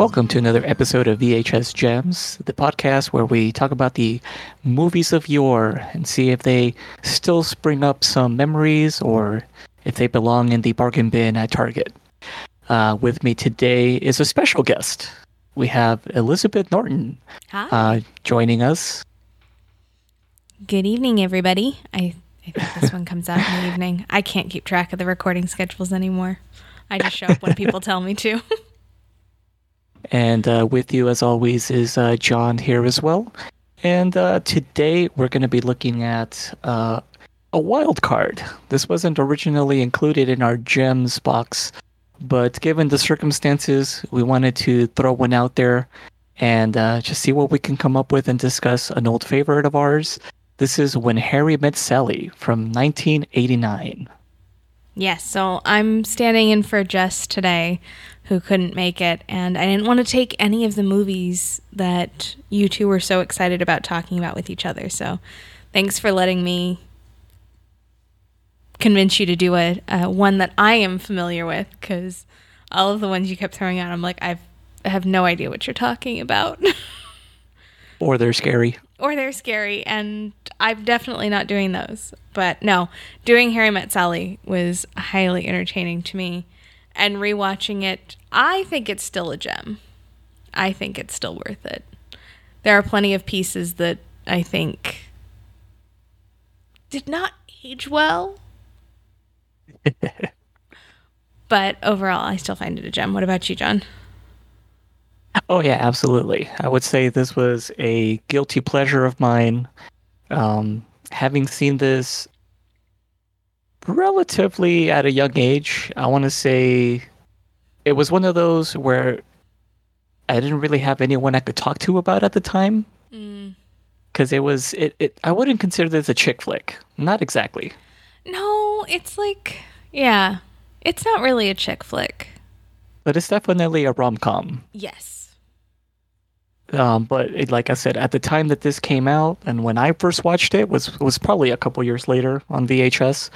Welcome to another episode of VHS Gems, the podcast where we talk about the movies of yore and see if they still spring up some memories or if they belong in the bargain bin at Target. Uh, with me today is a special guest. We have Elizabeth Norton uh, joining us. Good evening, everybody. I, I think this one comes out in the evening. I can't keep track of the recording schedules anymore. I just show up when people tell me to. And uh, with you, as always, is uh, John here as well. And uh, today we're going to be looking at uh, a wild card. This wasn't originally included in our gems box, but given the circumstances, we wanted to throw one out there and uh, just see what we can come up with and discuss an old favorite of ours. This is When Harry Met Sally from 1989. yes, so I'm standing in for Jess today, who couldn't make it, and I didn't want to take any of the movies that you two were so excited about talking about with each other. So thanks for letting me convince you to do a, a one that I am familiar with, because all of the ones you kept throwing out, I'm like, I've, I have no idea what you're talking about. Or they're scary. or they're scary and i'm definitely not doing those but no doing harry met sally was highly entertaining to me and rewatching it i think it's still a gem. I think it's still worth it. There are plenty of pieces that i think did not age well. But overall i still find it a gem. What about you john? Oh yeah, absolutely. I would say this was a guilty pleasure of mine. Um, having seen this relatively at a young age, I want to say it was one of those where I didn't really have anyone I could talk to about at the time because it was it, it. I wouldn't consider this a chick flick. Not exactly. no it's like yeah it's not really a chick flick But it's definitely a rom com. yes Um, but it, like I said, at the time that this came out, and when I first watched it was was probably a couple years later on VHS.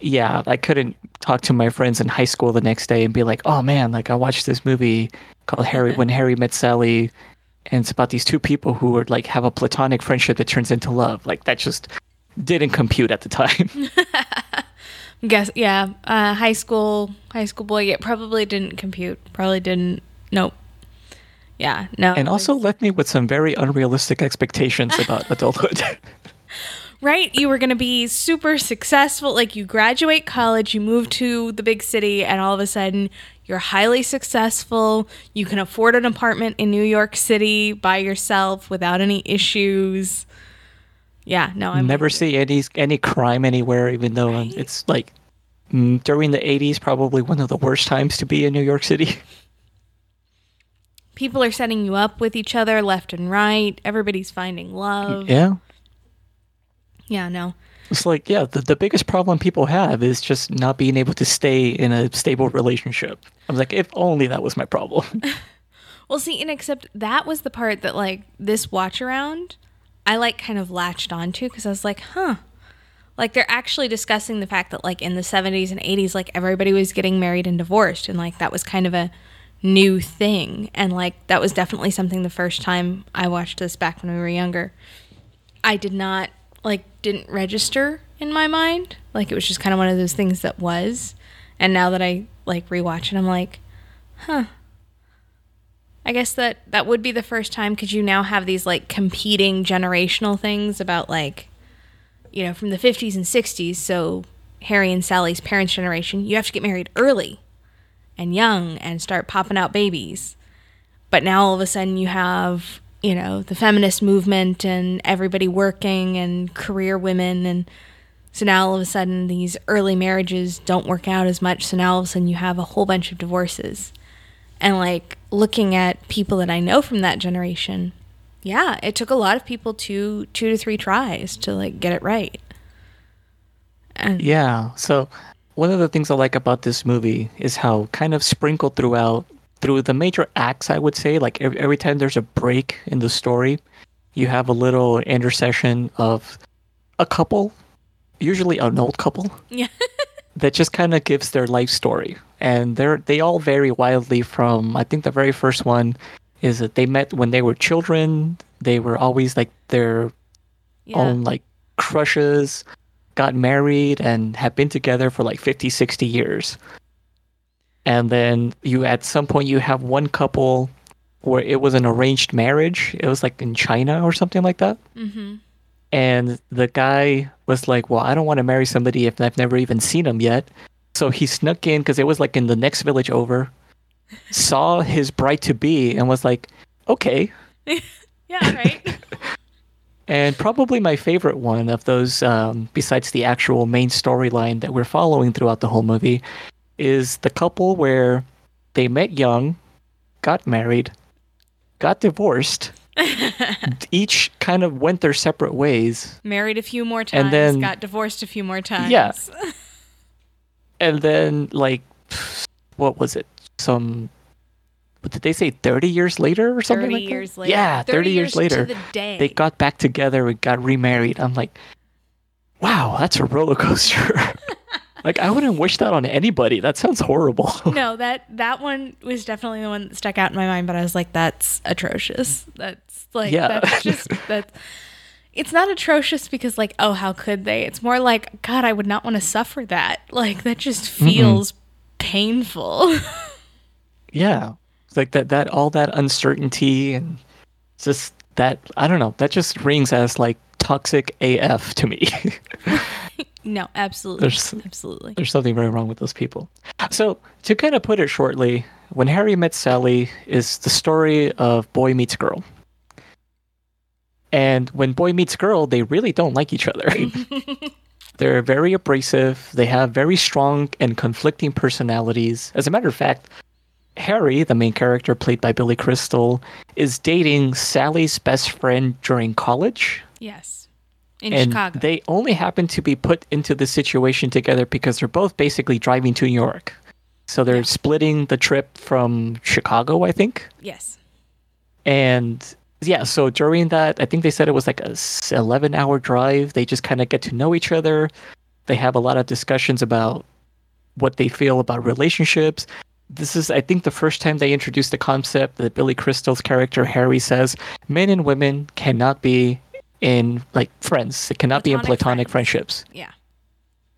Yeah, I couldn't talk to my friends in high school the next day and be like, "Oh man, like I watched this movie called Harry When Harry Met Sally, and it's about these two people who would like have a platonic friendship that turns into love." Like that just didn't compute at the time. Guess yeah, uh, high school high school boy. It probably didn't compute. Probably didn't. Nope. Yeah, no. and also left me with some very unrealistic expectations about adulthood. right, you were gonna be super successful. Like you graduate college, you move to the big city, and all of a sudden you're highly successful. You can afford an apartment in New York City by yourself without any issues. Yeah, no, I'm never see any any crime anywhere, even though Right? it's like mm, during the '80s, probably one of the worst times to be in New York City. People are setting you up with each other left and right. Everybody's finding love. yeah, yeah no. it's like yeah, the, the biggest problem people have is just not being able to stay in a stable relationship. I was like, if only that was my problem. Well, see, and except that was the part that like this watch around, I like kind of latched onto because I was like, huh. Like they're actually discussing the fact that like in the 70s and 80s, like everybody was getting married and divorced, and like that was kind of a new thing, and like that was definitely something the first time I watched this back when we were younger. I did not like didn't register in my mind. Like it was just kind of one of those things that was. And now that I like rewatch it, I'm like, huh. I guess that that would be the first time because you now have these like competing generational things about like, you know, from the 50s and 60s. So Harry and Sally's parents' generation, you have to get married early and young and start popping out babies. But now all of a sudden you have, you know, the feminist movement and everybody working and career women. And so now all of a sudden these early marriages don't work out as much. So now all of a sudden you have a whole bunch of divorces. And like looking at people that I know from that generation, Yeah, it took a lot of people two two to three tries to like get it right. And Yeah. So one of the things I like about this movie is how kind of sprinkled throughout through the major acts, I would say, like every, every time there's a break in the story, you have a little intercession of a couple, usually an old couple, yeah. that just kind of gives their life story. And they're they all vary wildly from I think the very first one is that they met when they were children. They were always like their yeah. own like crushes, got married and have been together for like 50, 60 years. And then you at some point you have one couple where it was an arranged marriage. It was like in China or something like that. Mhm. And the guy was like, "Well, I don't want to marry somebody if I've never even seen him yet." So he snuck in because it was like in the next village over, saw his bride to be, and was like, "Okay, Yeah, right. And probably my favorite one of those, um, besides the actual main storyline that we're following throughout the whole movie, is the couple where they met young, got married, got divorced, each kind of went their separate ways, Married a few more times, And then- got divorced a few more times. Yeah. and then like, what was it? Some, what did they say? Thirty years later or something 30 like that? years later. Yeah, thirty, years, to later. the they got back together and got remarried. I'm like, wow, that's a roller coaster. like, I wouldn't wish that on anybody. That sounds horrible. no, that that one was definitely the one that stuck out in my mind. But I was like, that's atrocious. That's like, Yeah. that's just that. It's not atrocious because like, oh, how could they? It's more like, God, I would not want to suffer that. Like that just feels painful. yeah, it's like that. That all that uncertainty and just that. I don't know. That just rings as like toxic AF to me. no, absolutely, There's- absolutely. There's something very wrong with those people. So, to kind of put it shortly, When Harry Met Sally is the story of boy meets girl. And when boy meets girl, they really don't like each other. They're very abrasive. They have very strong and conflicting personalities. As a matter of fact, Harry, the main character played by Billy Crystal, is dating Sally's best friend during college Yes, in and Chicago. they only happen to be put into the situation together because they're both basically driving to New York. So they're Yeah. splitting the trip from Chicago, I think. yes. And yeah, so during that, I think they said it was like a 11 hour drive. They just kind of get to know each other. They have a lot of discussions about what they feel about relationships. This is, I think, the first time they introduced the concept that Billy Crystal's character, Harry, says men and women cannot be in like friends. It cannot be in Platonic platonic friends. friendships Yeah.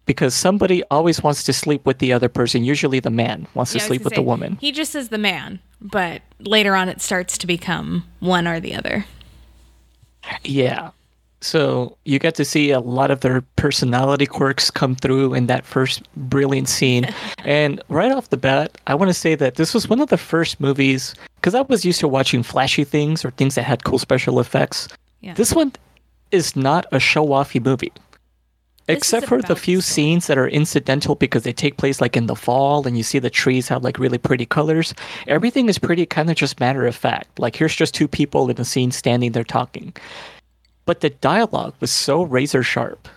because somebody always wants to sleep with the other person. Usually the man wants Yeah, to sleep with say, the woman. He just is the man, but later on it starts to become one or the other. Yeah. So you get to see a lot of their personality quirks come through in that first brilliant scene. and right off the bat, I want to say that this was one of the first movies because I was used to watching flashy things or things that had cool special effects. Yeah. This one is not a show-offy movie. This Except for the few story. scenes that are incidental because they take place like in the fall and you see the trees have like really pretty colors. Everything is pretty kind of just matter of fact. Like here's just two people in a scene standing there talking. But the dialogue was so razor sharp.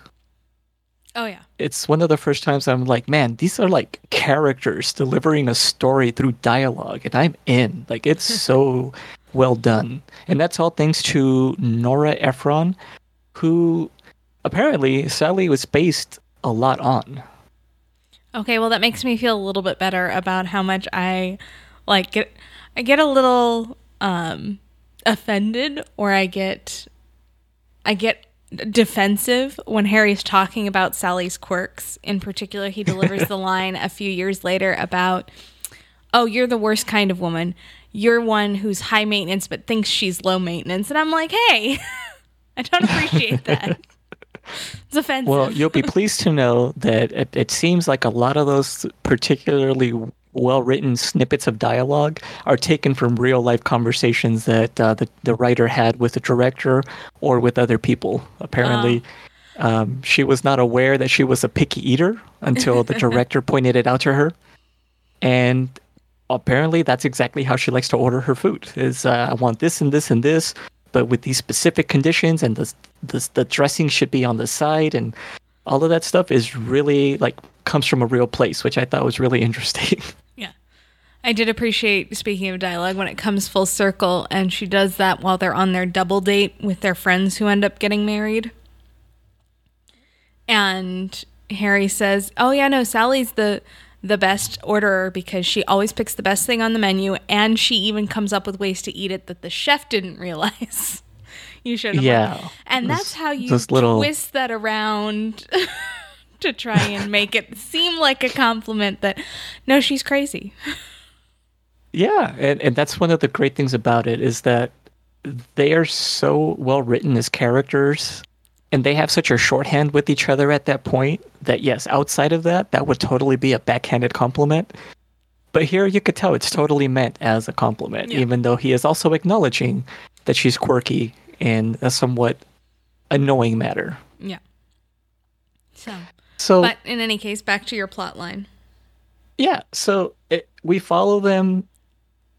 Oh yeah. It's one of the first times I'm like, man, these are like characters delivering a story through dialogue, and I'm in. Like, it's so well done. And that's all thanks to Nora Ephron, who apparently Sally was based a lot on. Okay, well that makes me feel a little bit better about how much I like get I get a little um offended or I get I get defensive when Harry's talking about Sally's quirks. In particular, he delivers the line a few years later about oh, you're the worst kind of woman. You're one who's high maintenance but thinks she's low maintenance. And I'm like, "Hey, I don't appreciate that." It's offensive. Well, you'll be pleased to know that it, it seems like a lot of those particularly well written snippets of dialogue are taken from real life conversations that uh, the, the writer had with the director or with other people. Apparently, um, she was not aware that she was a picky eater until the director pointed it out to her. And apparently, that's exactly how she likes to order her food is uh, I want this and this and this. But with these specific conditions and the the, the dressing should be on the side and all of that stuff is really like comes from a real place, which I thought was really interesting. Yeah. I did appreciate, speaking of dialogue, when it comes full circle and she does that while they're on their double date with their friends who end up getting married. And Harry says, Oh, yeah, no, Sally's the. The best orderer because she always picks the best thing on the menu, and she even comes up with ways to eat it that the chef didn't realize. you should have. Yeah. And Those- that's how you those little- twist that around to try and make it seem like a compliment that no, she's crazy. Yeah, and, and that's one of the great things about it is that they are so well written as characters and they have such a shorthand with each other at that point that yes, outside of that, that would totally be a backhanded compliment. But here you could tell it's totally meant as a compliment, Yeah. even though he is also acknowledging that she's quirky in a somewhat annoying matter. Yeah. So, So but in any case, back to your plot line. Yeah, so it, we follow them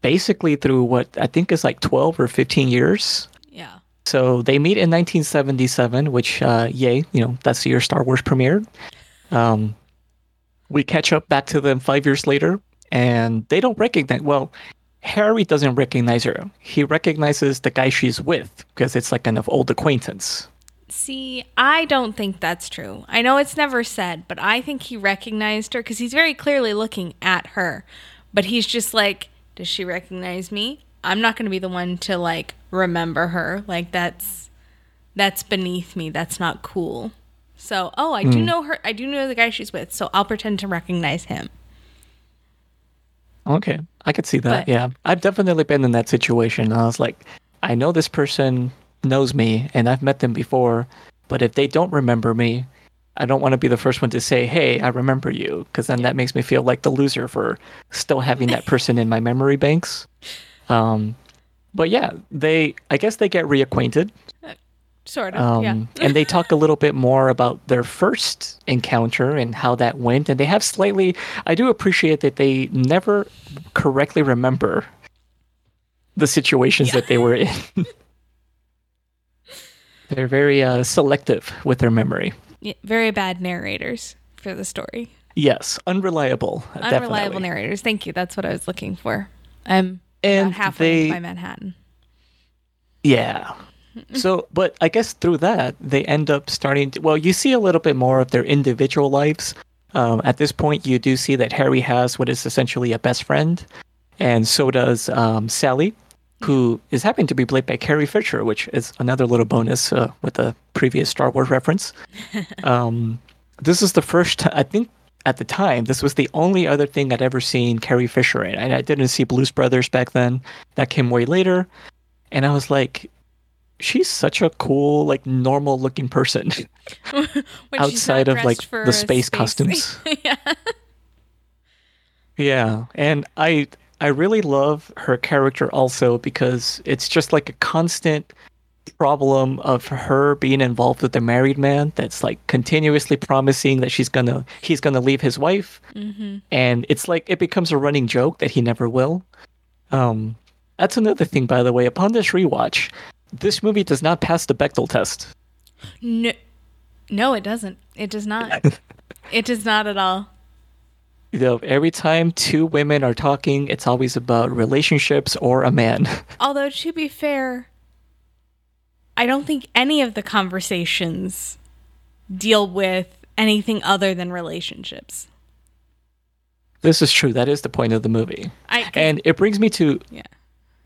basically through what I think is like 12 or 15 years. So they meet in 1977, which, uh, yay, you know, that's the year Star Wars premiered. Um, we catch up back to them five years later, and they don't recognize, well, Harry doesn't recognize her. He recognizes the guy she's with because it's like an old acquaintance. See, I don't think that's true. I know it's never said, but I think he recognized her because he's very clearly looking at her. But he's just like, does she recognize me? I'm not going to be the one to like remember her. Like that's that's beneath me. That's not cool. So, oh, I do hmm. know her. I do know the guy she's with. So I'll pretend to recognize him. Okay, I could see that. But- yeah, I've definitely been in that situation. I was like, I know this person knows me, and I've met them before, but if they don't remember me, I don't want to be the first one to say, "Hey, I remember you," because then that makes me feel like the loser for still having that person in my memory banks. Um, but yeah, they, I guess they get reacquainted. Sort of. Um, yeah. and they talk a little bit more about their first encounter and how that went. And they have slightly, I do appreciate that they never correctly remember the situations that they were in. They're very uh, selective with their memory. Yeah, Very bad narrators for the story. Yes, unreliable. Unreliable definitely. narrators. Thank you. That's what I was looking for. I'm And about halfway they- by Manhattan. Yeah. So, but I guess through that, they end up starting to, well, you see a little bit more of their individual lives. Um, at this point, you do see that Harry has what is essentially a best friend, and so does um, Sally, who is happening to be played by Carrie Fisher, which is another little bonus uh, with the previous Star Wars reference. um, this is the first, I think, at the time, this was the only other thing I'd ever seen Carrie Fisher in. And I didn't see Blues Brothers back then. That came way later. And I was like, she's such a cool, like normal looking person When she's not outside of like the a space costumes. yeah. Yeah, and I I really love her character also because it's just like a constant problem of her being involved with a married man that's like continuously promising that she's gonna he's gonna leave his wife Mm-hmm. and it's like it becomes a running joke that he never will um that's another thing by the way upon this rewatch this movie does not pass the Bechdel test No, no, it doesn't. It does not. it does not at all. you know every time two women are talking it's always about relationships or a man Although to be fair, I don't think any of the conversations deal with anything other than relationships. this is true that is the point of the movie I 'cause- and it brings me to yeah.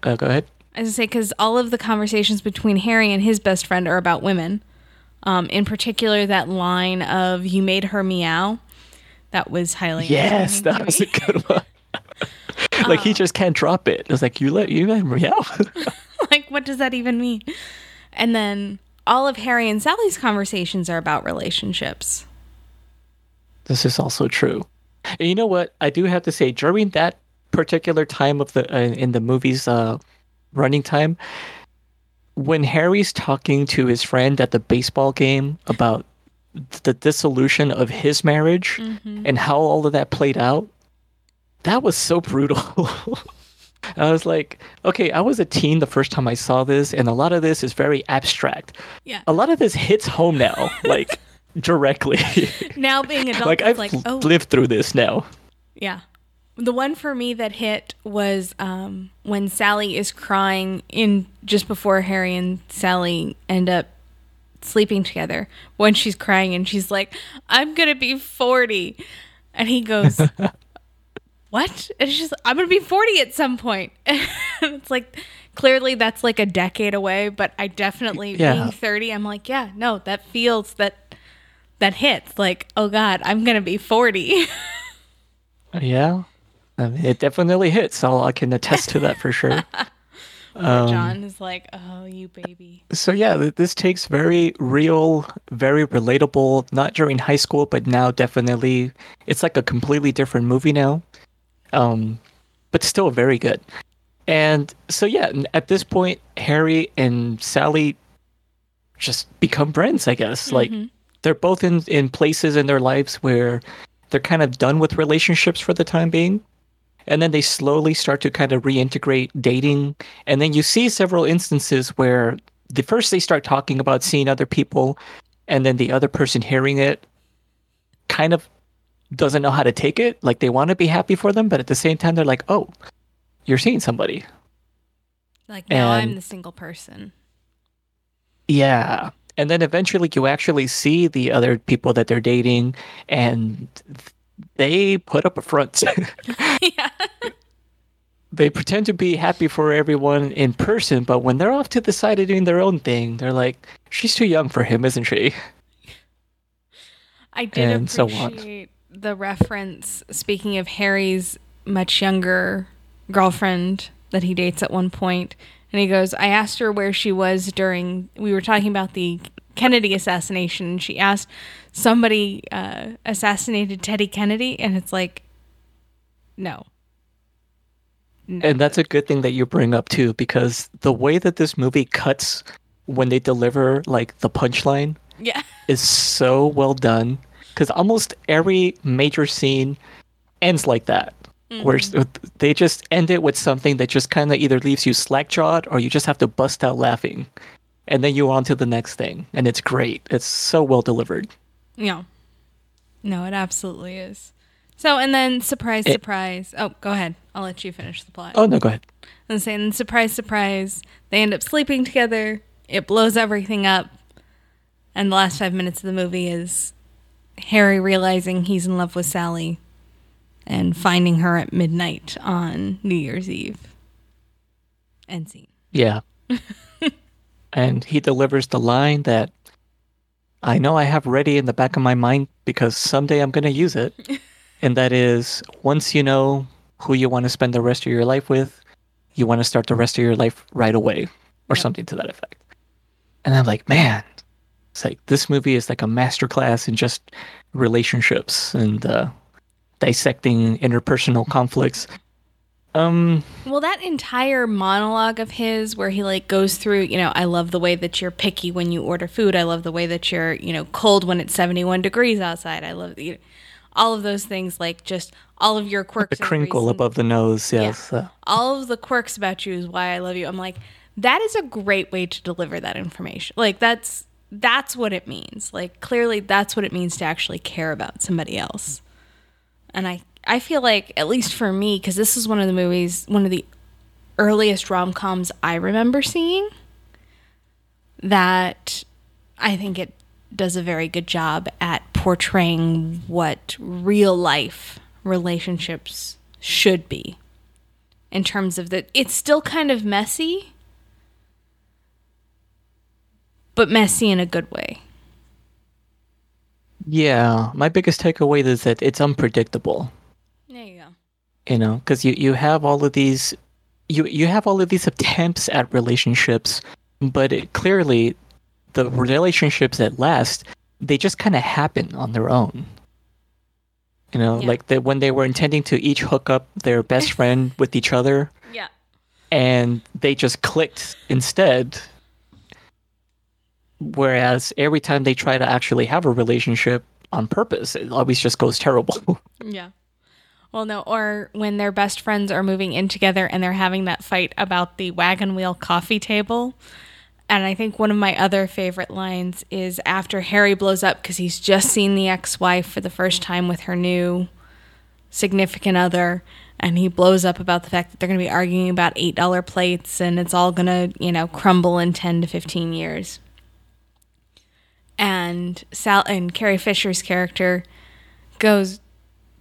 uh, go ahead As I say, because all of the conversations between Harry and his best friend are about women. Um, in particular, that line of "You made her meow," that was highly yes entertaining that to was a good one like he just can't drop it it's like you let you let yeah like, what does that even mean? And then all of Harry and Sally's conversations are about relationships. This is also true. And you know what? I do have to say, during that particular time of the uh, in the movie's uh, running time, when Harry's talking to his friend at the baseball game about the dissolution of his marriage and how all of that played out, that was so brutal. I was like, okay, I was a teen the first time I saw this, and a lot of this is very abstract. Yeah. A lot of this hits home now, like directly. Now being adult, like I've like, oh, lived through this now. Yeah. The one for me that hit was um, when Sally is crying in just before Harry and Sally end up sleeping together. When she's crying and she's like, "I'm gonna be 40," and he goes, "What?" And just "I'm gonna be 40 at some point." It's like clearly that's like a decade away, but I definitely Yeah. being 30, I'm like, yeah, no, that feels that that hits. Like, oh God, I'm gonna be 40. Yeah, I mean, it definitely hits. So I can attest to that for sure. Um, John is like, "Oh, you baby." So yeah, this takes very real, very relatable. Not during high school, but now definitely, it's like a completely different movie now. Um, but still very good. And so yeah, at this point, Harry and Sally just become friends. I guess like they're both in in places in their lives where they're kind of done with relationships for the time being and then they slowly start to kind of reintegrate dating and then you see several instances where the first they start talking about seeing other people and then the other person hearing it kind of doesn't know how to take it like they want to be happy for them but at the same time they're like oh you're seeing somebody Like now, I'm the single person. yeah and then eventually you actually see the other people that they're dating and they put up a front yeah. they pretend to be happy for everyone in person, but when they're off to the side of doing their own thing, they're like, she's too young for him, isn't she? I did And so on. The reference. Speaking of Harry's much younger girlfriend that he dates at one point, and he goes, "I asked her where she was during. We were talking about the Kennedy assassination. And she asked somebody uh, assassinated Teddy Kennedy, and it's like, no." No. And that's a good thing that you bring up too, because the way that this movie cuts when they deliver like the punchline yeah. is so well done. Because almost every major scene ends like that, where mm-hmm. they just end it with something that just kind of either leaves you slack jawed or you just have to bust out laughing, and then you're on to the next thing, and it's great. It's so well delivered. Yeah. No, it absolutely is. So, and then surprise, It- surprise. Oh, go ahead. I'll let you finish the plot. Oh no, go ahead. And saying, surprise, surprise. They end up sleeping together. It blows everything up. And the last five minutes of the movie is Harry realizing he's in love with Sally and finding her at midnight on New Year's Eve. End scene. Yeah. and he delivers the line that I know I have ready in the back of my mind because someday I'm going to use it. and that is once you know who you want to spend the rest of your life with, you want to start the rest of your life right away or Yep. something to that effect. And I'm like, man, it's like this movie is like a masterclass in just relationships and uh, dissecting interpersonal conflicts. Um, Well, that entire monologue of his, where he like goes through, you know, I love the way that you're picky when you order food. I love the way that you're, you know, cold when it's 71 degrees outside. I love the, all of those things, like just all of your quirks. The crinkle above the nose, yes. uh, all of the quirks about you is why I love you. I'm like, that is a great way to deliver that information. Like that's that's what it means. Like clearly that's what it means to actually care about somebody else. And I I feel like at least for me cuz this is one of the movies one of the earliest rom-coms I remember seeing that I think it does a very good job at portraying what real life relationships should be in terms of that it's still kind of messy but messy in a good way Yeah, my biggest takeaway is that it's unpredictable. there you go You know, because you you have all of these, you you have all of these attempts at relationships, but it, clearly, the relationships that last, they just kind of happen on their own. You know, Yeah. like that when they were intending to each hook up their best friend with each other, yeah and they just clicked instead. Whereas every time they try to actually have a relationship on purpose, it always just goes terrible. yeah Well, no, or when their best friends are moving in together and they're having that fight about the wagon wheel coffee table. And I think one of my other favorite lines is after Harry blows up because he's just seen the ex wife for the first time with her new significant other. And he blows up about the fact that they're going to be arguing about $8 plates and it's all going to, you know, crumble in 10 to 15 years. And Sal and Carrie Fisher's character goes,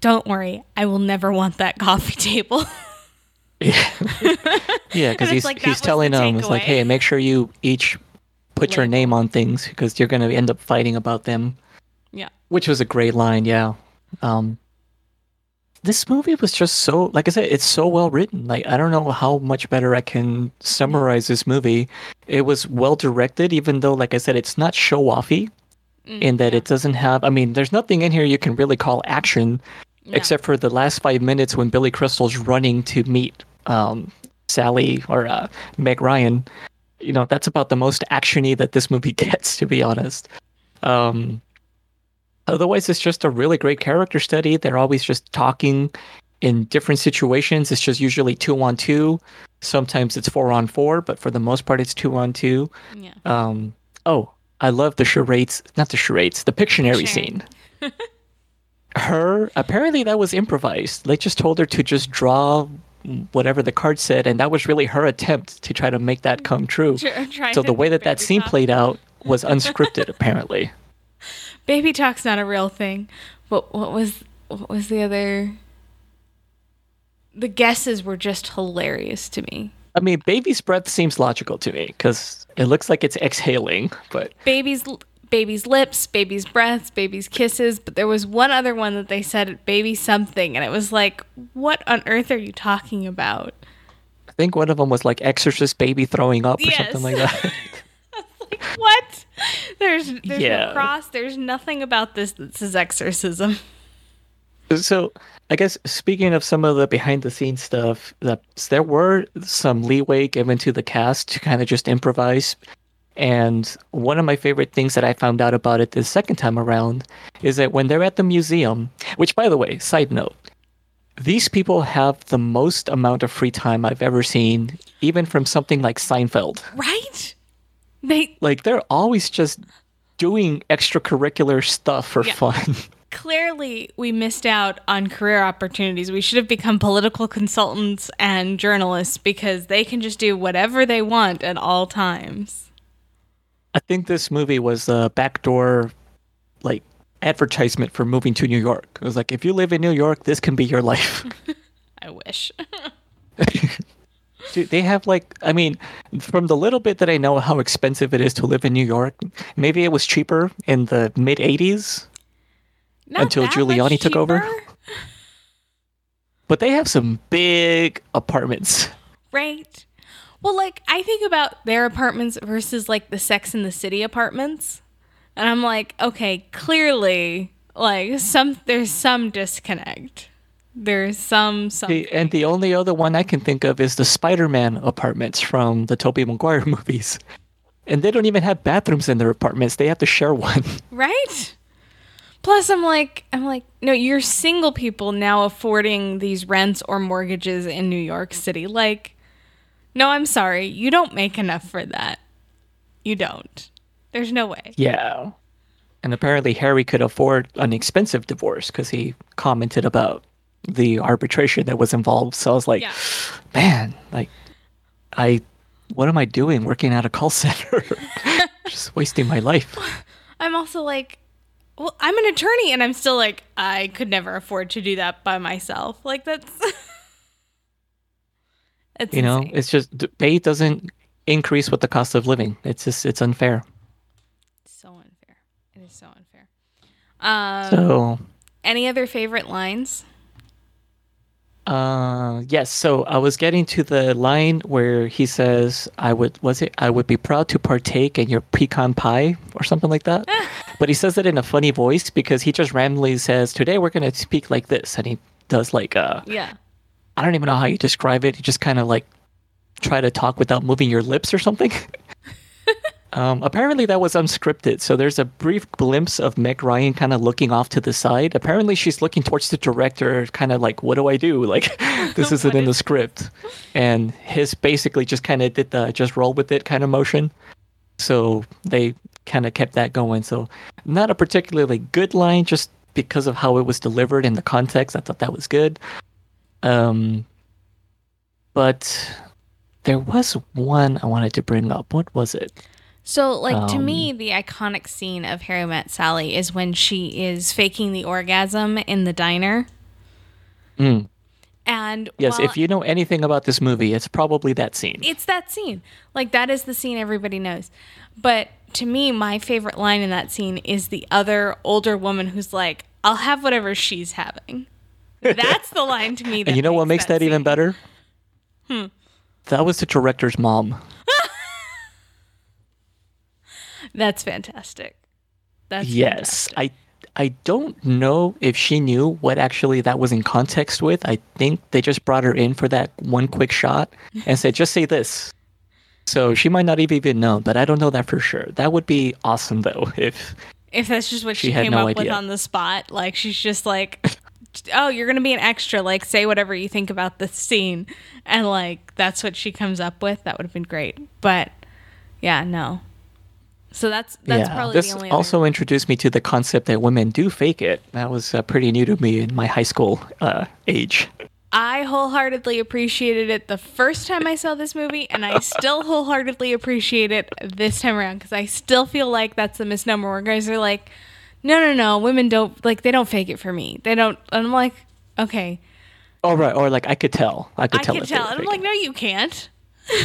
Don't worry, I will never want that coffee table. Yeah, yeah, because he's like, he's the telling them it's like, hey, make sure you each put your name on things because you're gonna end up fighting about them. yeah. which was a great line yeah um this movie was just so like i said it's so well written. Like i don't know how much better i can summarize this movie. It was well directed even though like i said it's not show offy in that it doesn't have i mean there's nothing in here you can really call action except for the last five minutes when billy crystal's running to meet um sally or uh, meg ryan. You know that's about the most actiony that this movie gets to be honest. Um Otherwise, it's just a really great character study. They're always just talking in different situations. It's just usually two on two. Sometimes it's four on four, but for the most part, it's two on two. Yeah. Um, oh, I love the charades, not the charades, the Pictionary Pictionary. scene. her, apparently, that was improvised. They just told her to just draw whatever the card said, and that was really her attempt to try to make that come true. Tr- So the way that that scene talk. played out was unscripted, apparently. Baby talk's not a real thing. But what was what was the other? The guesses were just hilarious to me. I mean, baby's breath seems logical to me because it looks like it's exhaling, but Baby's baby's lips, baby's breaths, baby's kisses. But there was one other one that they said baby something, and it was like, what on earth are you talking about? I think one of them was like exorcist baby throwing up or something like that. Like what? There's there's Yeah. no cross. There's nothing about this that says exorcism. so, I guess speaking of some of the behind the scenes stuff, that there were some leeway given to the cast to kind of just improvise. And one of my favorite things that I found out about it the second time around is that when they're at the museum, which by the way, side note, these people have the most amount of free time I've ever seen, even from something like Seinfeld. Right? They like they're always just doing extracurricular stuff for Yeah. fun. clearly we missed out on career opportunities. We should have become political consultants and journalists because they can just do whatever they want at all times. I think this movie was a backdoor like advertisement for moving to New York. It was like if you live in New York, this can be your life. I wish. Dude, they have like I mean, from the little bit that I know how expensive it is to live in New York, maybe it was cheaper in the mid 80s, Not Until Giuliani took over? but they have some big apartments. Right. Well, like I think about their apartments versus like the Sex in the City apartments, and I'm like, okay, clearly, like some there's some disconnect. There's some something. The, and the only other one I can think of is the Spider-Man apartments from the Tobey Maguire movies. And they don't even have bathrooms in their apartments. They have to share one. Right? Plus I'm like I'm like no, you're single people now affording these rents or mortgages in New York City. Like no, I'm sorry. You don't make enough for that. You don't. There's no way. Yeah. And apparently Harry could afford an expensive divorce because he commented about the arbitration that was involved. So I was like, Yeah. man, like, I, what am I doing working at a call center? Just wasting my life. I'm also like well, I'm an attorney and I'm still like I could never afford to do that by myself. Like that's It's You know, insane. it's just pay doesn't increase with the cost of living. It's just, it's unfair. so unfair. It is so unfair. Um So, any other favorite lines? Uh, yes. So I was getting to the line where he says, "I would was it? I would be proud to partake in your pecan pie or something like that." but he says it in a funny voice because he just randomly says, "Today we're gonna speak like this," and he does like uh, Yeah. I don't even know how you describe it. You just kind of like try to talk without moving your lips or something. Um, apparently that was unscripted. So there's a brief glimpse of Meg Ryan kind of looking off to the side. Apparently she's looking towards the director, kind of like, "What do I do? Like, this isn't in the script." And his basically just kind of did the just roll with it kind of motion. So they kind of kept that going. So not a particularly good line, just because of how it was delivered in the context. I thought that was good. Um, but there was one I wanted to bring up. What was it? So, like to me, the iconic scene of Harry Met Sally is when she is faking the orgasm in the diner. Mm. And Yes, if you know anything about this movie, it's probably that scene. it's that scene. Like that is the scene everybody knows. But to me, my favorite line in that scene is the other older woman who's like, "I'll have whatever she's having." That's the line to me. That and you know what makes that, even better? Hmm. That was the director's mom. That's fantastic. That's Yes, fantastic. I I don't know if she knew what actually that was in context with. I think they just brought her in for that one quick shot and said, "Just say this." So she might not even know, but I don't know that for sure. That would be awesome though if If that's just what she, She came no up with on the spot, like she's just like, "Oh, you're gonna be an extra. Like, say whatever you think about this scene," and like that's what she comes up with. That would have been great. But yeah, no. So that's that's yeah. probably This the only. other- also introduced me to the concept that women do fake it. That was uh, pretty new to me in my high school uh, age. I wholeheartedly appreciated it the first time I saw this movie, and I still wholeheartedly appreciate it this time around because I still feel like that's the misnomer where guys are like, no, no, no, women don't, like, they don't fake it for me. They don't, and I'm like, okay, Oh right, or like I could tell. I could I tell. can if they tell. And I'm like, no, you can't.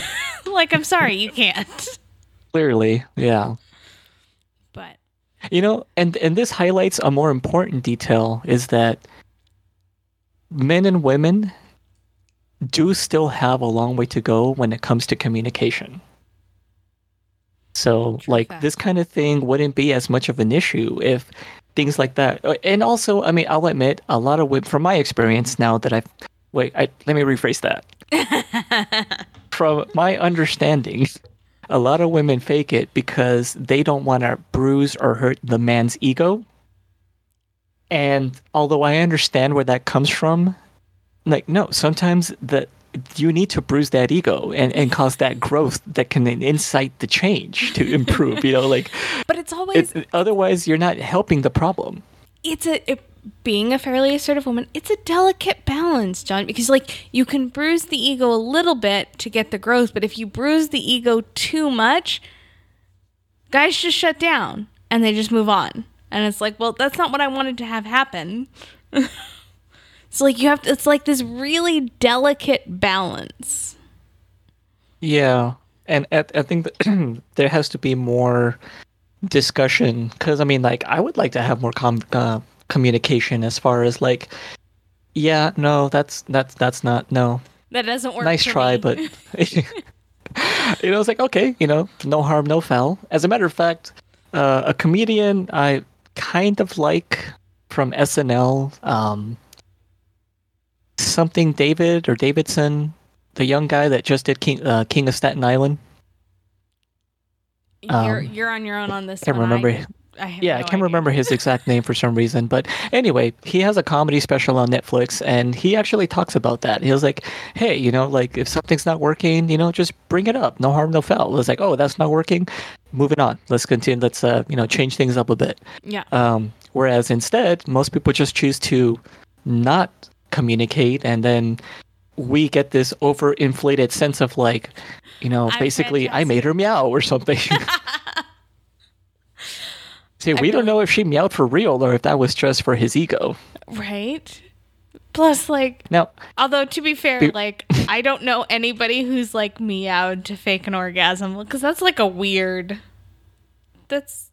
like, I'm sorry, you can't. Clearly, yeah. But You know, and and this highlights a more important detail is that men and women do still have a long way to go when it comes to communication. So, True like fact. this kind of thing wouldn't be as much of an issue if things like that. uh, And also, I mean, I'll admit a lot of women, from my experience now that I've wait, I, let me rephrase that. from my understanding, a lot of women fake it because they don't want to bruise or hurt the man's ego. And although I understand where that comes from, like no, sometimes that you need to bruise that ego and, and cause that growth that can then incite the change to improve. You know, like but it's always it, otherwise you're not helping the problem. It's a it, being a fairly assertive woman it's a delicate balance john because like you can bruise the ego a little bit to get the growth but if you bruise the ego too much guys just shut down and they just move on. And it's like well that's not what i wanted to have happen. It's like you have to it's like this really delicate balance. Yeah, and I, I think there has to be more discussion because I mean, like, I would like to have more com- uh, communication as far as like, yeah, no, that's that's that's not no. that doesn't work nice try, me. but you know, it's like okay, you know, no harm, no foul. As a matter of fact, uh, a comedian I kind of like from SNL, um, something David or Davidson, the young guy that just did King uh, King of Staten Island. You're, um, you're on your own on this Can't one. remember. I, I Yeah, no I can't idea. remember his exact name for some reason, but anyway, he has a comedy special on Netflix, and he actually talks about that. He was like, "Hey, you know, like if something's not working, you know, just bring it up. No harm, no foul." It was like, "Oh, that's not working. Moving on. Let's continue. Let's uh, you know, change things up a bit." yeah Um, whereas instead, most people just choose to not communicate, and then we get this overinflated sense of like, you know, I'm basically, I made her meow or something. See, we don't know if she meowed for real or if that was just for his ego. right plus like no. Although to be fair, Be- like I don't know anybody who's like meowed to fake an orgasm because that's like a weird. That's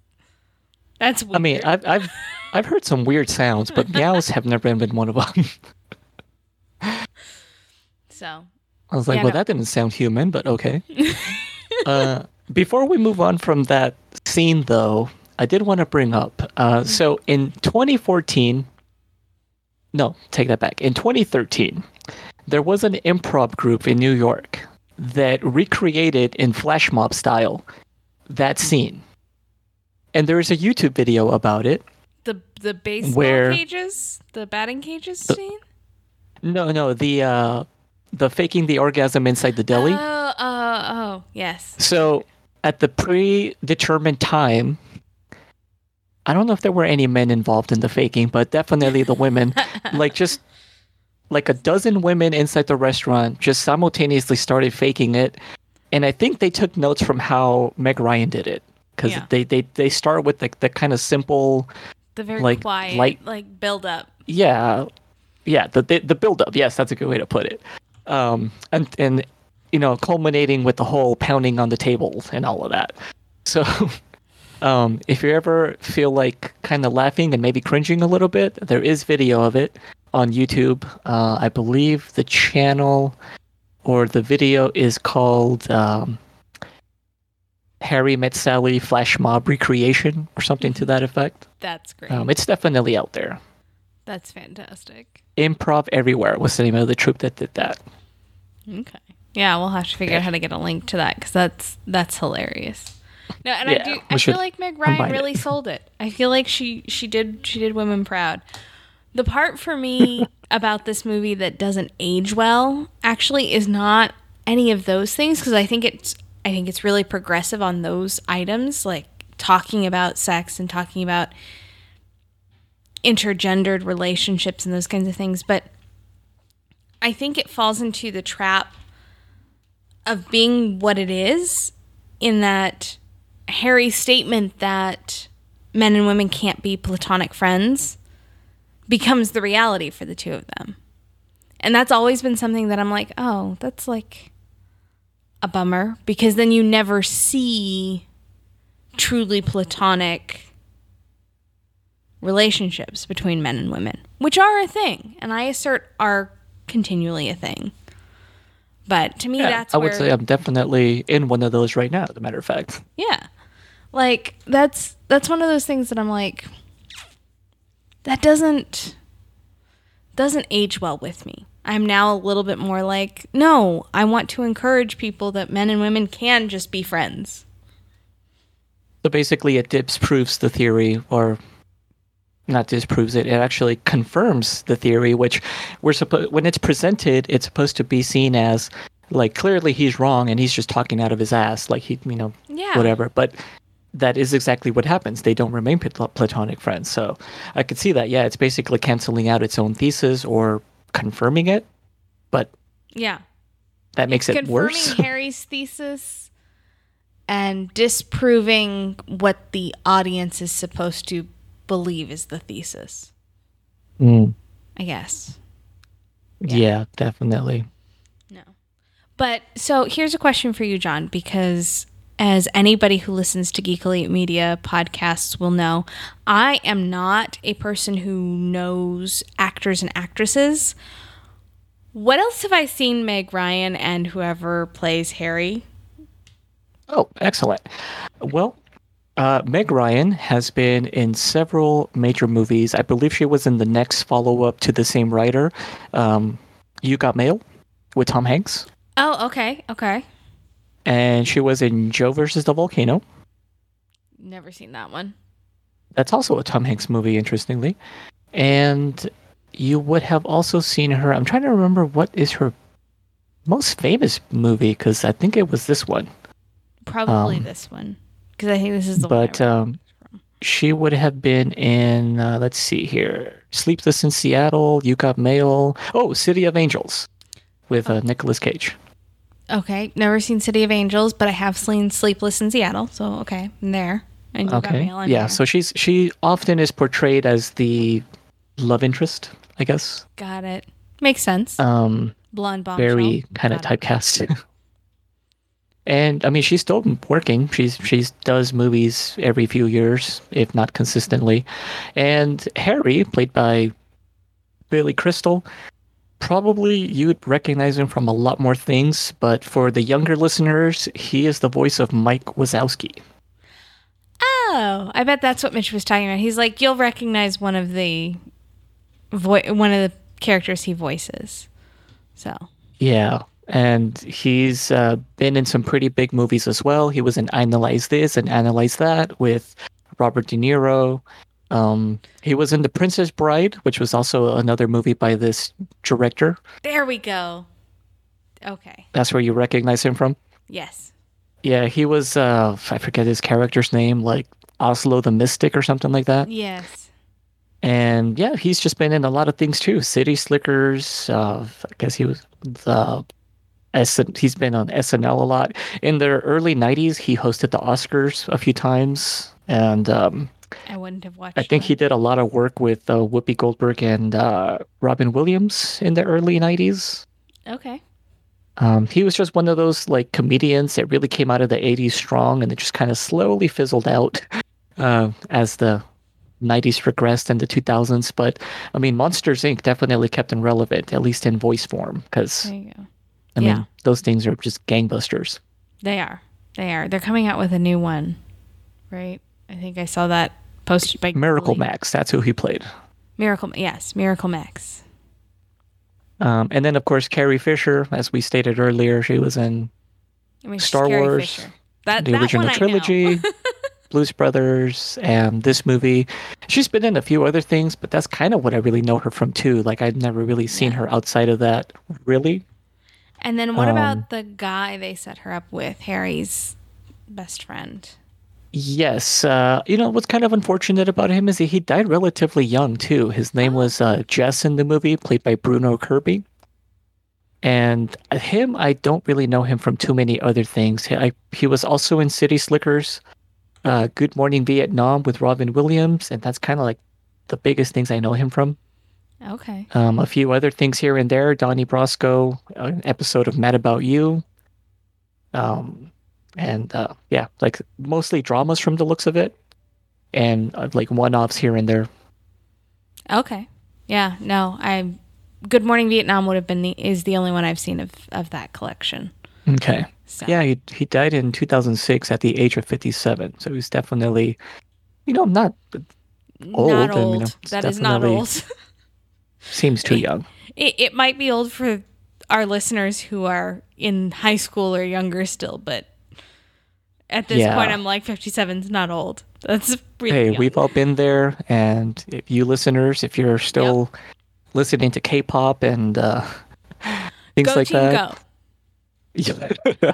that's weird. I mean, I've I've I've heard some weird sounds, but meows have never been one of them. so I was like, Yeah, well, no. that didn't sound human, but okay. uh, before we move on from that scene, though, I did want to bring up. Uh, so in 2014, no, take that back. In 2013, there was an improv group in New York that recreated in flash mob style that scene. And there is a YouTube video about it. The the baseball Where- cages, the batting cages scene. No, no, the uh the faking the orgasm inside the deli. Oh, oh, oh, yes. So at the predetermined time, I don't know if there were any men involved in the faking, but definitely the women, like just like a dozen women inside the restaurant just simultaneously started faking it. And I think they took notes from how Meg Ryan did it. Because Yeah. they, they, they start with like the kind of simple, The very Like, quiet, light- like build up. yeah, yeah, the the, the build up. Yes, that's a good way to put it. Um, and and you know, culminating with the whole pounding on the table and all of that. So, um, if you ever feel like kind of laughing and maybe cringing a little bit, there is video of it on YouTube. Uh, I believe the channel or the video is called um, Harry Met Sally Flash Mob Recreation or something to that effect. That's great. Um, it's definitely out there. That's fantastic. Improv Everywhere was the name of the troupe that did that. Okay. Yeah, we'll have to figure out how to get a link to that because that's that's hilarious. No, and I do. I feel like Meg Ryan combine it. really sold it. I feel like she she did she did women proud. The part for me about this movie that doesn't age well actually is not any of those things because I think it's I think it's really progressive on those items like talking about sex and talking about intergendered relationships and those kinds of things, but I think it falls into the trap of being what it is in that Harry's statement that men and women can't be platonic friends becomes the reality for the two of them. And that's always been something that I'm like, oh, that's like a bummer because then you never see truly platonic relationships between men and women, which are a thing, and I assert are continually a thing. But to me, Yeah, that's I would where, say I'm definitely in one of those right now. As a matter of fact, yeah, like that's that's one of those things that I'm like, that doesn't doesn't age well with me. I'm now a little bit more like, no, I want to encourage people that men and women can just be friends. so basically, it disproves the theory, or not disproves it. It actually confirms the theory, which we're supposed when it's presented, it's supposed to be seen as like clearly he's wrong and he's just talking out of his ass, like he, you know, Yeah. whatever. But that is exactly what happens. They don't remain platonic friends. So I could see that. Yeah, it's basically canceling out its own thesis or confirming it, but Yeah. that makes it confirming worse. Confirming Harry's thesis and disproving what the audience is supposed to believe is the thesis. Mm, I guess. yeah, definitely. No. But so here's a question for you, John, because as anybody who listens to Geek Elite Media podcasts will know, I am not a person who knows actors and actresses. What else have I seen Meg Ryan and whoever plays Harry? Oh, excellent. Well, uh, Meg Ryan has been in several major movies. I believe she was in the next follow up to the same writer, um, You Got Mail, with Tom Hanks. Oh, okay, okay. And she was in Joe versus the Volcano. Never seen that one. That's also a Tom Hanks movie, interestingly. And you would have also seen her. I'm trying to remember what is her most famous movie because I think it was this one. Probably Um, this one because I think this is the but one. Um, she would have been in uh, let's see here sleepless in seattle you got mail oh city of angels with uh, Nicolas cage okay, never seen City of Angels, but I have seen Sleepless in Seattle. So okay, I'm there. And you got okay mail. I'm yeah there. so she's she often is portrayed as the love interest i guess got it. Makes sense. um Blonde bomb. very kind of typecast and i mean she's still working. She's she's does movies every few years if not consistently. And harry played by billy crystal probably you'd recognize him from a lot more things but for the younger listeners he is the voice of mike wazowski. Oh, I bet that's what Mitch was talking about. He's like, you'll recognize one of the vo- one of the characters he voices. So. Yeah and he's uh, been in some pretty big movies as well. He was in Analyze This and Analyze That with Robert De Niro. Um, he was in The Princess Bride, which was also another movie by this director. There we go. Okay. That's where you recognize him from. Yes. Yeah, he was. Uh, I forget his character's name, like Oslo the Mystic or something like that. Yes. And yeah, he's just been in a lot of things too. City Slickers. Uh, I guess he was the. SN, he's been on SNL a lot. In the early '90s, he hosted the Oscars a few times, and um, I wouldn't have watched. I think that. he did a lot of work with uh, Whoopi Goldberg and uh, Robin Williams in the early '90s. Okay. Um, he was just one of those like comedians that really came out of the '80s strong, and it just kind of slowly fizzled out uh, as the '90s progressed and the 2000s. But I mean, Monsters Inc. definitely kept him relevant, at least in voice form, because There you go. I Yeah. mean, those things are just gangbusters. They are. They are. They're coming out with a new one, right? I think I saw that posted by Miracle Glee. Max, that's who he played. Miracle. Yes, Miracle Max. Um, and then, of course, Carrie Fisher, as we stated earlier, she was in I mean, Star Carrie Wars, Fisher. That the that original one trilogy, Blues Brothers, and this movie. She's been in a few other things, but that's kind of what I really know her from too. Like I've never really seen Yeah. her outside of that, really. And then what Um, about the guy they set her up with, Harry's best friend? Yes, uh, you know what's kind of unfortunate about him is that he died relatively young too. His name was uh, Jess in the movie, played by Bruno Kirby. And him, I don't really know him from too many other things. He, I, he was also in City Slickers, uh, Good Morning Vietnam with Robin Williams, and that's kind of like the biggest things I know him from. Okay. Um, a few other things here and there. Donnie Brasco, an episode of Mad About You. Um, and uh, yeah, like mostly dramas from the looks of it, and uh, like one-offs here and there. Okay. Yeah. No. I. Good Morning Vietnam would have been the is the only one I've seen of of that collection. Okay. So. Yeah, he he died in 2006 at the age of 57. So he's definitely, you know, not old, Not old. it's that is not old. seems too young. it, it might be old for our listeners who are in high school or younger still, but at this Yeah. point, I'm like 57's not old. That's really Hey, young. we've all been there, and if you listeners, if you're still listening to K-pop and uh, things go like team that, go.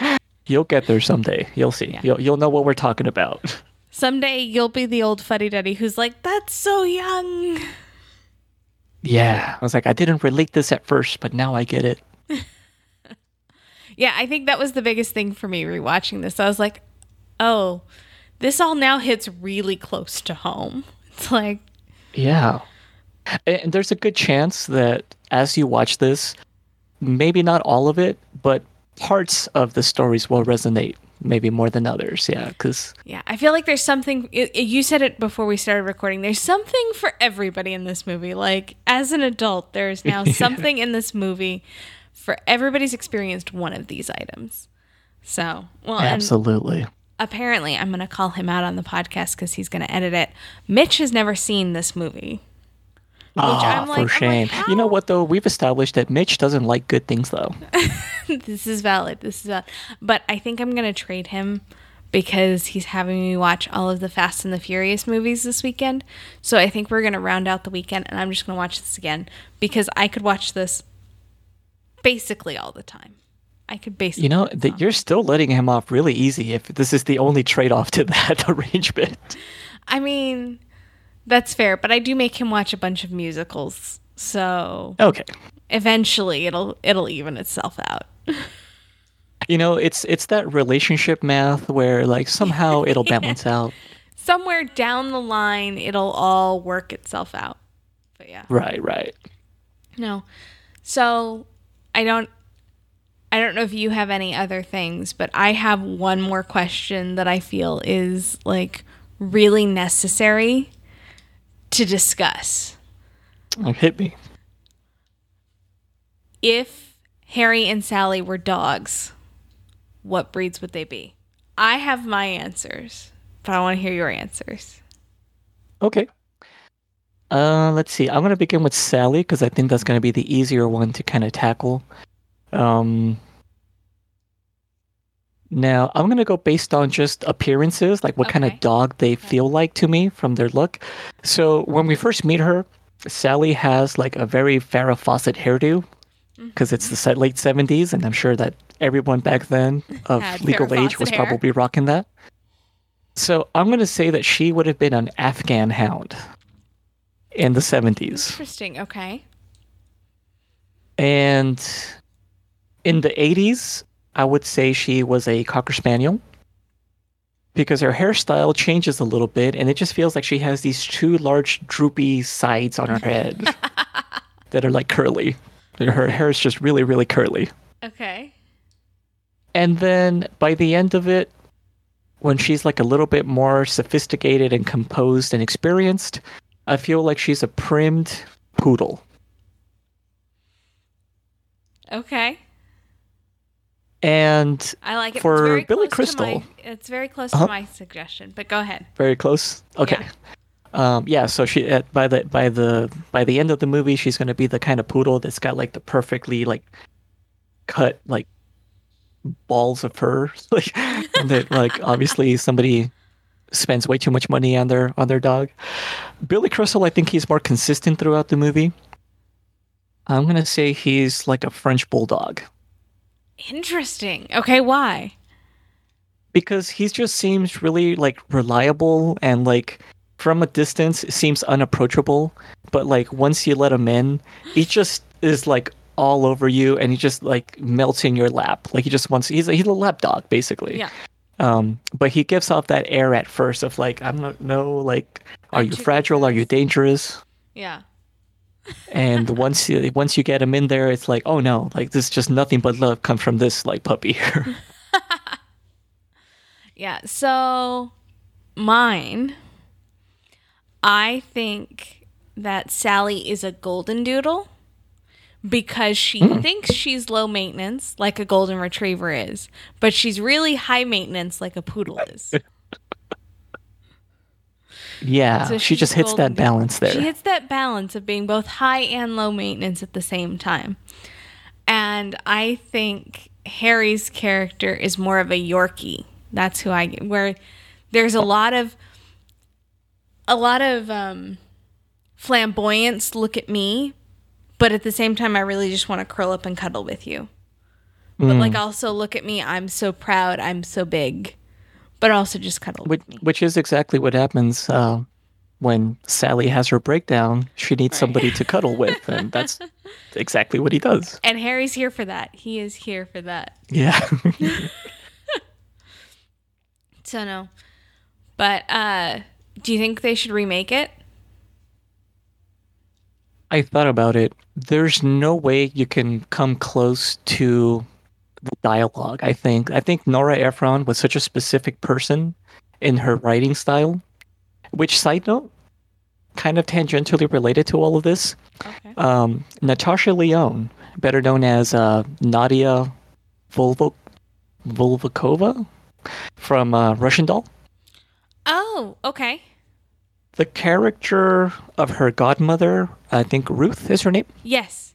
You'll get there someday. You'll see. Yeah. You'll you'll know what we're talking about. Someday you'll be the old fuddy duddy who's like, "That's so young." Yeah. I was like, I didn't relate this at first, but now I get it. Yeah, I think that was the biggest thing for me rewatching this. I was like, "Oh, this all now hits really close to home." It's like, Yeah. And there's a good chance that as you watch this, maybe not all of it, but parts of the stories will resonate maybe more than others. Yeah, because yeah, I feel like there's something. It, you said it before we started recording. There's something for everybody in this movie. Like as an adult, there's now something in this movie for everybody's experienced one of these items. So, well, absolutely. apparently, I'm going to call him out on the podcast because he's going to edit it. Mitch has never seen this movie. Ah, I'm like- for shame. like, you know what though? We've established that Mitch doesn't like good things though. this is valid. This is valid. But I think I'm going to trade him because he's having me watch all of the Fast and the Furious movies this weekend. So I think we're going to round out the weekend and I'm just going to watch this again because I could watch this basically all the time. I could basically. You know that you're still letting him off really easy if this is the only trade-off to that arrangement. I mean, that's fair, but I do make him watch a bunch of musicals. So Okay. eventually it'll it'll even itself out. You know, it's it's that relationship math where like somehow it'll balance out. Somewhere down the line it'll all work itself out. But yeah. Right, right. No. So I don't I don't know if you have any other things, but I have one more question that I feel is like really necessary to discuss. Hit me. If Harry and Sally were dogs, what breeds would they be? I have my answers, but I want to hear your answers. Okay. Uh, let's see. I'm gonna begin with Sally because I think that's gonna be the easier one to kind of tackle. Um, now I'm gonna go based on just appearances, like what kind of dog they feel like to me from their look. So when we first meet her, Sally has like a very Farrah Fawcett hairdo mm-hmm. because it's the late 70s, and I'm sure that everyone back then of legal Farrah age was hair. probably rocking that. So I'm gonna say that she would have been an Afghan hound in the 70s. Interesting. Okay. And in the 80s, I would say she was a Cocker Spaniel because her hairstyle changes a little bit and it just feels like she has these two large droopy sides on her head that are like curly. Her hair is just really, really curly. Okay. And then by the end of it, when she's like a little bit more sophisticated and composed and experienced, I feel like she's a primed poodle. Okay. And I like it. For Billy to my- Crystal- it's very close Uh-huh. to my suggestion, but go ahead. very close. Okay. Yeah. Um, yeah. So she at, by the by the by the end of the movie, she's gonna be the kind of poodle that's got like the perfectly like cut like balls of fur, like that like obviously somebody spends way too much money on their on their dog. Billy Crystal, I think he's more consistent throughout the movie. I'm gonna say he's like a French bulldog Interesting. Okay, why? because he just seems really like reliable and like from a distance seems unapproachable but like once you let him in he just is like all over you and he just like melts in your lap like he just wants he's a, he's a lap dog basically Yeah. um but he gives off that air at first of like i don't know like are you fragile are you dangerous Yeah. And once you once you get him in there it's like oh no like this is just nothing but love comes from this like puppy here Yeah. So mine, I think that Sally is a golden doodle because she Hmm. thinks she's low maintenance like a golden retriever is, but she's really high maintenance like a poodle is. yeah So she just hits golden that balance there She hits that balance of being both high and low maintenance at the same time. And I think Harry's character is more of a Yorkie. That's who I get. Where there's a lot of a lot of um, flamboyance. Look at me, but at the same time, I really just want to curl up and cuddle with you. But like, also look at me. I'm so proud. I'm so big, but also just cuddle which, with me. which is exactly what happens uh, when Sally has her breakdown. She needs somebody to cuddle with, and that's exactly what he does. And Harry's here for that. He is here for that. Yeah. So no. But uh do you think they should remake it? I thought about it. There's no way you can come close to dialogue. I think. I think Nora Ephron was such a specific person in her writing style. Which side note, kind of tangentially related to all of this. Okay. um, Natasha Lyonne, better known as uh, Nadia Volvo- from uh, Russian Doll. Oh, okay. The character of her godmother, I think Ruth is her name. Yes.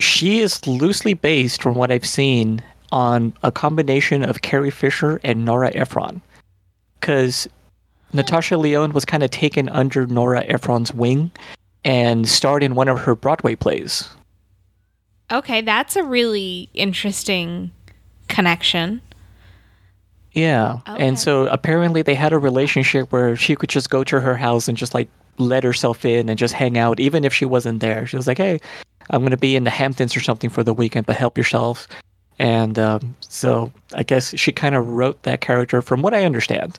She is loosely based, from what I've seen, on a combination of Carrie Fisher and Nora Ephron. Because Natasha Lyonne was kind of taken under Nora Ephron's wing and starred in one of her Broadway plays. Okay, that's a really interesting connection. Yeah. Okay. And so apparently they had a relationship where she could just go to her house and just like let herself in and just hang out, even if she wasn't there. She was like, hey, I'm going to be in the Hamptons or something for the weekend, but help yourself. And um, so I guess she kind of wrote that character from what I understand.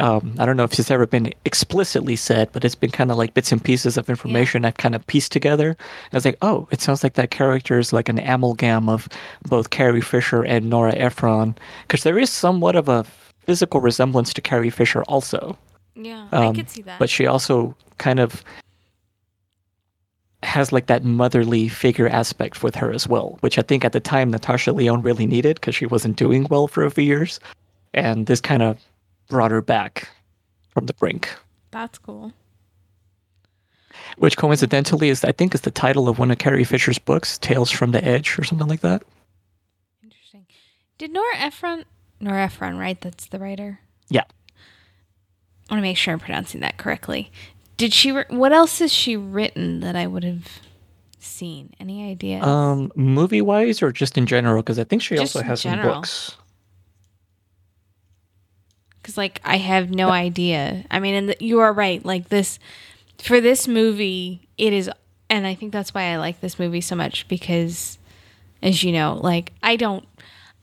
Um, I don't know if it's ever been explicitly said, but it's been kind of like bits and pieces of information I've kind of pieced together. And I was like, oh, it sounds like that character is like an amalgam of both Carrie Fisher and Nora Ephron, because there is somewhat of a physical resemblance to Carrie Fisher also. Yeah, I Um, could see that. But she also kind of has like that motherly figure aspect with her as well, which I think at the time Natasha Lyonne really needed because she wasn't doing well for a few years. And this kind of brought her back from the brink. that's cool. Which coincidentally is I think is the title of one of Carrie Fisher's books, Tales from the Edge or something like that. Interesting. Did Nora Ephron? Nora Ephron, right? That's the writer. Yeah. I want to make sure I'm pronouncing that correctly. Did she? What else has she written that I would have seen? Any idea? Um, movie wise or just in general? Because I think she Just also has some books. Because like I have no idea. I mean, and the, you are right. Like this, for this movie, it is, and I think that's why I like this movie so much because, as you know, like I don't,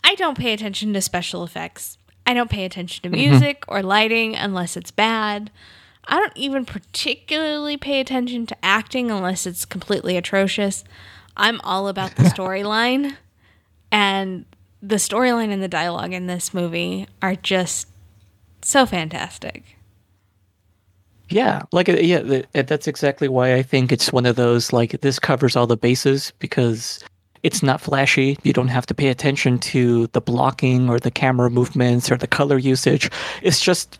I don't pay attention to special effects. I don't pay attention to music or lighting unless it's bad. I don't even particularly pay attention to acting unless it's completely atrocious. I'm all about the storyline, and the storyline and the dialogue in this movie are just so fantastic. Yeah, like uh, yeah, uh, that's exactly why I think it's one of those like this covers all the bases because it's not flashy. You don't have to pay attention to the blocking or the camera movements or the color usage. It's just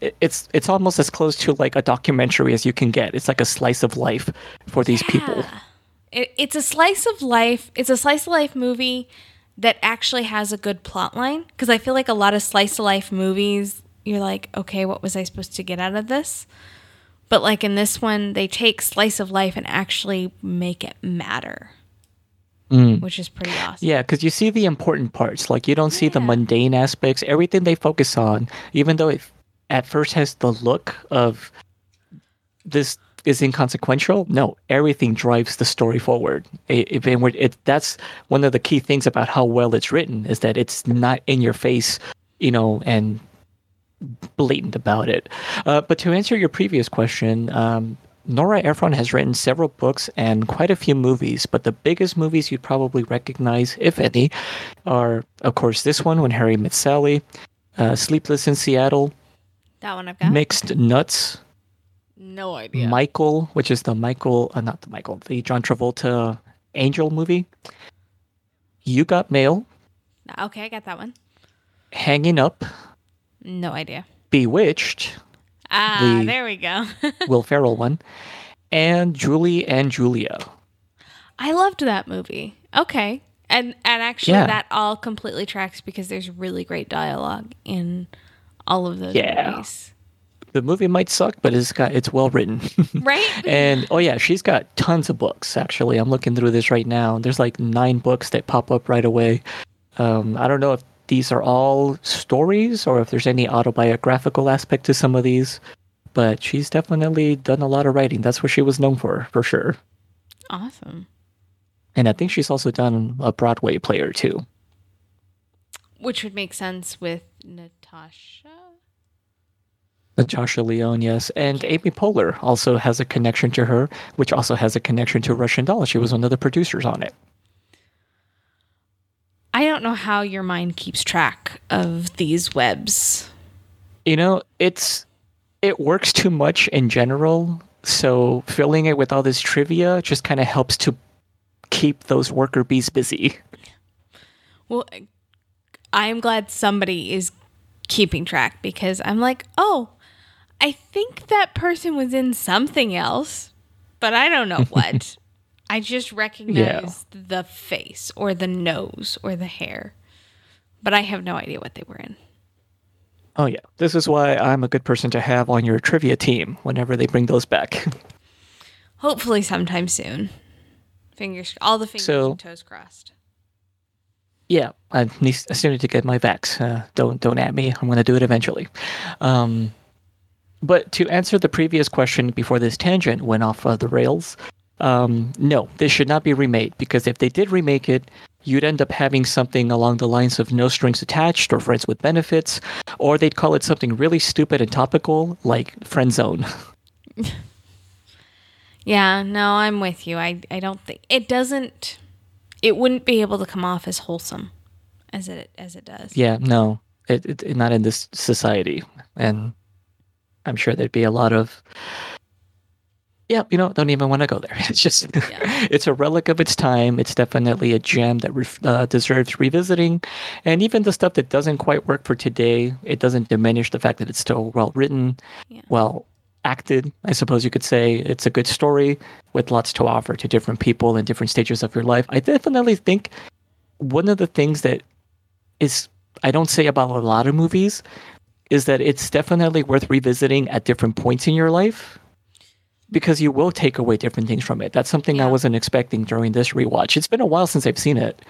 it's it's almost as close to like a documentary as you can get. It's like a slice of life for these people. Yeah. It, it's a slice of life. It's a slice of life movie that actually has a good plot line. Because I feel like a lot of slice of life movies, you're like, okay, what was I supposed to get out of this? But like in this one, they take slice of life and actually make it matter, mm. which is pretty awesome. Yeah, because you see the important parts. Like you don't see the mundane aspects. Everything they focus on, even though it at first has the look of this is inconsequential. No, everything drives the story forward. It, it, it, that's one of the key things about how well it's written is that it's not in your face, you know, and blatant about it. Uh, but to answer your previous question, um, Nora Ephron has written several books and quite a few movies, but the biggest movies you'd probably recognize, if any, are, of course, this one, When Harry Met Sally, uh, Sleepless in Seattle, That one I've got. Mixed Nuts, no idea. Michael, which is the Michael, uh, not the Michael, the John Travolta Angel movie, You Got Mail, okay, I got that one. Hanging Up, No idea. Bewitched, Ah, The- there we go. Will Ferrell one, and Julie and Julia. I loved that movie. Okay. And and actually Yeah. that all completely tracks because there's really great dialogue in all of those Yeah. movies. The movie might suck, but it's got it's well written. Right? and oh yeah, she's got tons of books. Actually, I'm looking through this right now. There's like nine books that pop up right away. Um, I don't know if these are all stories or if there's any autobiographical aspect to some of these, but she's definitely done a lot of writing. That's what she was known for, for sure. awesome. And I think she's also done a Broadway play or two. Which would make sense with Natasha. Natasha Lyonne, yes. And Amy Poehler also has a connection to her, which also has a connection to Russian Doll. She was one of the producers on it. I don't know how your mind keeps track of these webs. You know, it's it works too much in general, so filling it with all this trivia just kind of helps to keep those worker bees busy. Well, I am glad somebody is keeping track because I'm like, oh, I think that person was in something else, but I don't know what. I just recognize the face or the nose or the hair, but I have no idea what they were in. Oh yeah, this is why I'm a good person to have on your trivia team whenever they bring those back. Hopefully, sometime soon. Fingers, all the fingers So- and toes crossed. yeah, I need I still need to get my vax. Uh, don't don't at me. I'm going to do it eventually. Um, but to answer the previous question before this tangent went off uh, the rails, um, no, this should not be remade because if they did remake it, you'd end up having something along the lines of no strings attached or friends with benefits, or they'd call it something really stupid and topical like friend zone. Yeah, no, I'm with you. I, I don't think it doesn't. It wouldn't be able to come off as wholesome as it as it does. yeah, no, it, it, it- not in this society, and I'm sure there'd be a lot of. Yeah, you know, don't even want to go there. It's just, Yeah. it's a relic of its time. It's definitely a gem that ref- uh, deserves revisiting, and even the stuff that doesn't quite work for today, it doesn't diminish the fact that it's still well written, Yeah. well acted. I suppose you could say it's a good story with lots to offer to different people in different stages of your life. I definitely think one of the things that is I don't say about a lot of movies is that it's definitely worth revisiting at different points in your life because you will take away different things from it. That's something I wasn't expecting during this rewatch. It's been a while since I've seen it.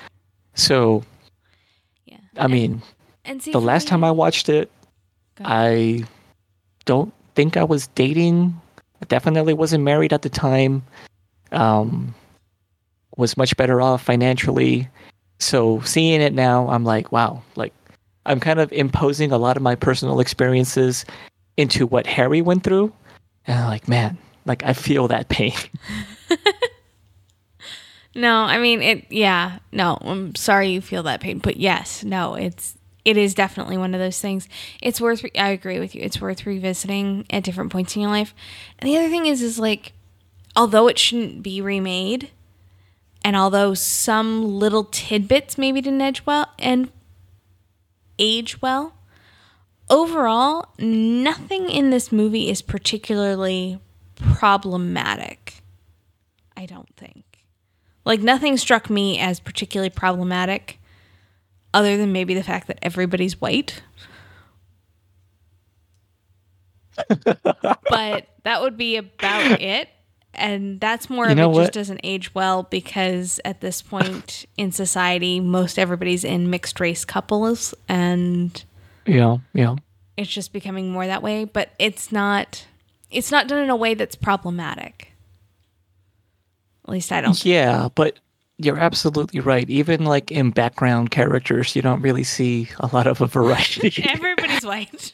So, Yeah. I mean, And see, the last me- time I watched it, I don't think I was dating. I definitely wasn't married at the time. Um, was much better off financially. So seeing it now, I'm like, wow, like I'm kind of imposing a lot of my personal experiences into what Harry went through. And I'm like, man, like I feel that pain. No, I mean it. Yeah, no. I'm sorry you feel that pain, but yes, no. It's it is definitely one of those things. It's worth. Re- I agree with you. It's worth revisiting at different points in your life. And the other thing is, is like, although it shouldn't be remade, and although some little tidbits maybe didn't edge well and age well, overall, nothing in this movie is particularly problematic. I don't think. Like nothing struck me as particularly problematic other than maybe the fact that everybody's white. but that would be about it. And that's more You of it know just doesn't age well because at this point in society, most everybody's in mixed race couples and yeah, yeah. it's just becoming more that way. But it's not it's not done in a way that's problematic. At least I don't Yeah, but you're absolutely right. Even like in background characters, you don't really see a lot of a variety. Everybody's white.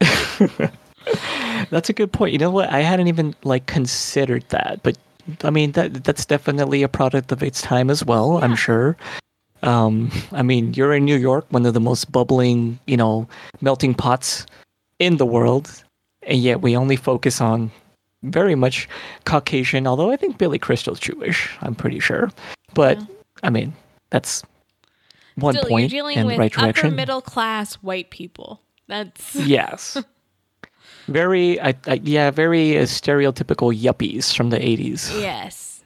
That's a good point. You know what? I hadn't even like considered that, but I mean that that's definitely a product of its time as well. I'm sure. Um, I mean, you're in New York, one of the most bubbling, you know, melting pots in the world, and yet we only focus on very much Caucasian. Although I think Billy Crystal's Jewish, I'm pretty sure. But I mean, that's one Still, point you're dealing in with right upper middle class white people. That's Yes. very, I, I, yeah, very uh, stereotypical yuppies from the 80s. yes.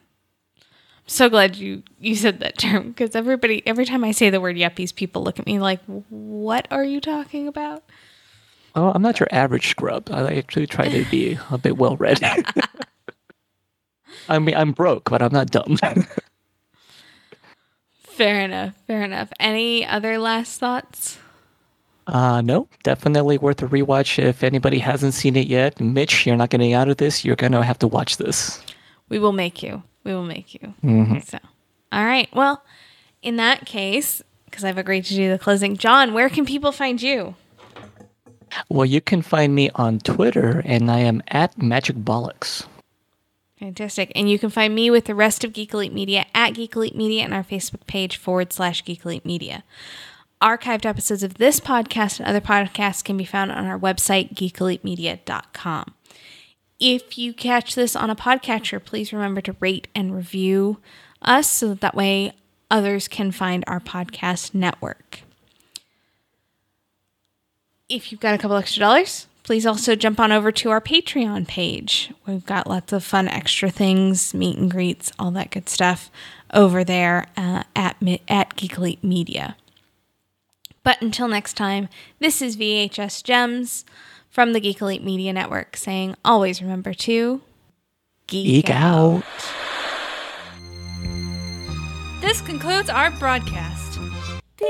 I'm so glad you you said that term because everybody every time I say the word yuppies, people look at me like, "What are you talking about?" Oh, I'm not your average scrub. I actually try to be a bit well read. I mean, I'm broke, but I'm not dumb. Fair enough. Fair enough. Any other last thoughts? Uh, no, definitely worth a rewatch. If anybody hasn't seen it yet, Mitch, you're not getting out of this. You're going to have to watch this. We will make you. We will make you. Mm-hmm. So, all right. Well, in that case, because I've agreed to do the closing, John, where can people find you? Well, you can find me on Twitter, and I am at Magic Bollocks. Fantastic. And you can find me with the rest of Geek Elite Media at Geek Elite Media and our Facebook page forward slash Geek Elite Media. Archived episodes of this podcast and other podcasts can be found on our website, geekelitemedia.com. If you catch this on a podcatcher, please remember to rate and review us so that, that way others can find our podcast network. If you've got a couple extra dollars, please also jump on over to our Patreon page. We've got lots of fun extra things, meet and greets, all that good stuff over there uh, at at Geek Media. But until next time, this is VHS Gems from the Geek Elite Media Network saying always remember to geek, Geek out. This concludes our broadcast. Beep.